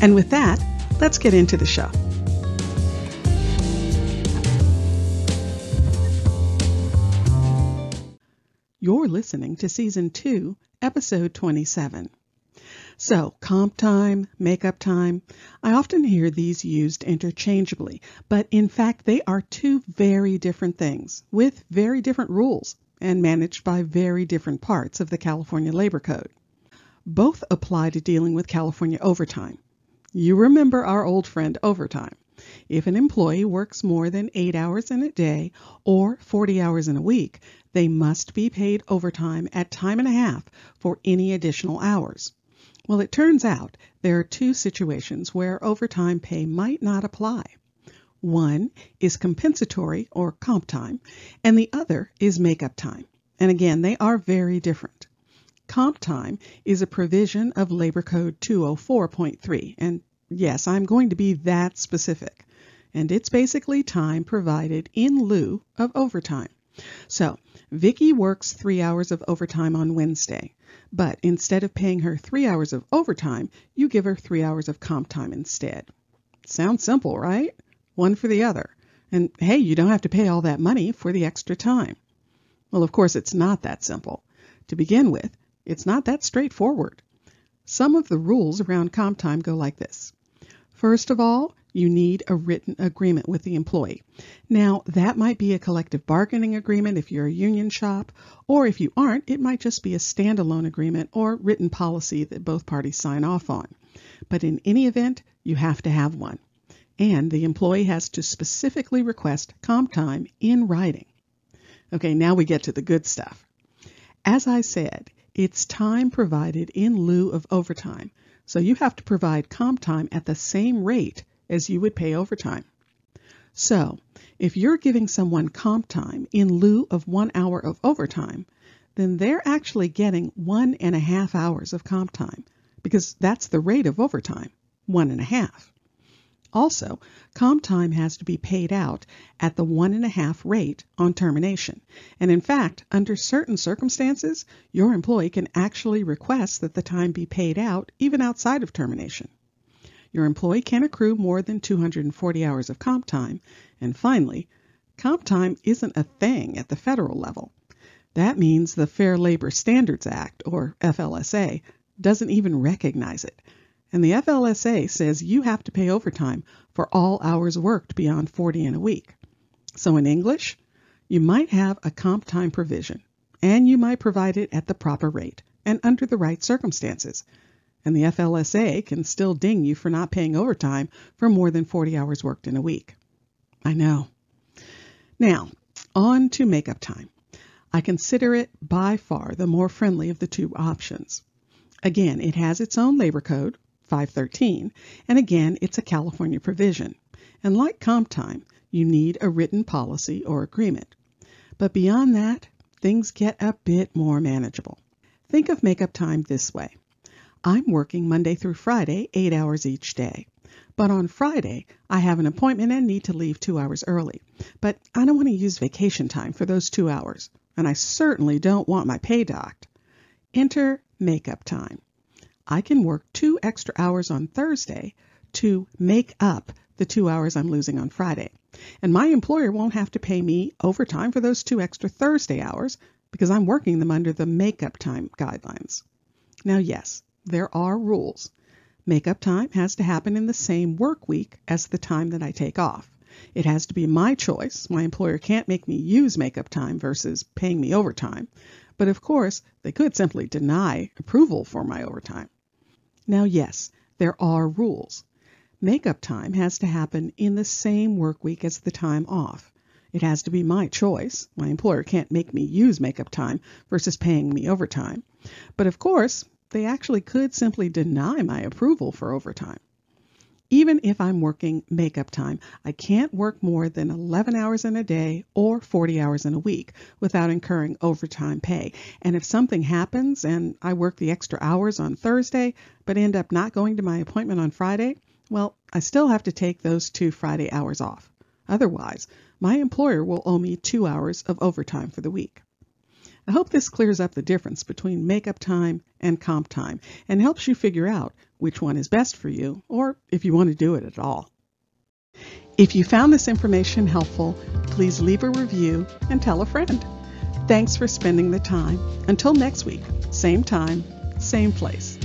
And with that, let's get into the show. You're listening to Season 2, Episode 27. So, comp time, makeup time, I often hear these used interchangeably, but in fact they are two very different things with very different rules and managed by very different parts of the California Labor Code. Both apply to dealing with California overtime, you remember our old friend overtime. If an employee works more than eight hours in a day or 40 hours in a week, they must be paid overtime at time and a half for any additional hours. Well, it turns out there are two situations where overtime pay might not apply. One is compensatory or comp time, and the other is makeup time. And again, they are very different. Comp time is a provision of Labor Code 204.3. And yes, I'm going to be that specific. And it's basically time provided in lieu of overtime. So, Vicki works three hours of overtime on Wednesday. But instead of paying her three hours of overtime, you give her three hours of comp time instead. Sounds simple, right? One for the other. And hey, you don't have to pay all that money for the extra time. Well, of course, it's not that simple. To begin with, it's not that straightforward. Some of the rules around comp time go like this. First of all, you need a written agreement with the employee. Now, that might be a collective bargaining agreement if you're a union shop, or if you aren't, it might just be a standalone agreement or written policy that both parties sign off on. But in any event, you have to have one. And the employee has to specifically request comp time in writing. Okay, now we get to the good stuff. As I said, it's time provided in lieu of overtime, so you have to provide comp time at the same rate as you would pay overtime. So, if you're giving someone comp time in lieu of one hour of overtime, then they're actually getting one and a half hours of comp time because that's the rate of overtime, one and a half. Also, comp time has to be paid out at the one and a half rate on termination. And in fact, under certain circumstances, your employee can actually request that the time be paid out even outside of termination. Your employee can accrue more than 240 hours of comp time. And finally, comp time isn't a thing at the federal level. That means the Fair Labor Standards Act, or FLSA, doesn't even recognize it. And the FLSA says you have to pay overtime for all hours worked beyond 40 in a week. So in English, you might have a comp time provision, and you might provide it at the proper rate and under the right circumstances. And the FLSA can still ding you for not paying overtime for more than 40 hours worked in a week. I know. Now, on to makeup time. I consider it by far the more friendly of the two options. Again, it has its own labor code, 513, and again, it's a California provision. And like comp time, you need a written policy or agreement. But beyond that, things get a bit more manageable. Think of makeup time this way. I'm working Monday through Friday, eight hours each day. But on Friday, I have an appointment and need to leave two hours early. But I don't want to use vacation time for those two hours, and I certainly don't want my pay docked. Enter makeup time. I can work two extra hours on Thursday to make up the two hours I'm losing on Friday. And my employer won't have to pay me overtime for those two extra Thursday hours because I'm working them under the makeup time guidelines. Now, yes, there are rules. Makeup time has to happen in the same work week as the time that I take off. It has to be my choice. My employer can't make me use makeup time versus paying me overtime. But of course, they could simply deny approval for my overtime. Now, yes, there are rules. Makeup time has to happen in the same work week as the time off. It has to be my choice. My employer can't make me use makeup time versus paying me overtime. But of course, they actually could simply deny my approval for overtime. Even if I'm working makeup time, I can't work more than 11 hours in a day or 40 hours in a week without incurring overtime pay. And if something happens and I work the extra hours on Thursday but end up not going to my appointment on Friday, well, I still have to take those two Friday hours off. Otherwise, my employer will owe me two hours of overtime for the week. I hope this clears up the difference between makeup time and comp time and helps you figure out which one is best for you or if you want to do it at all. If you found this information helpful, please leave a review and tell a friend. Thanks for spending the time. Until next week, same time, same place.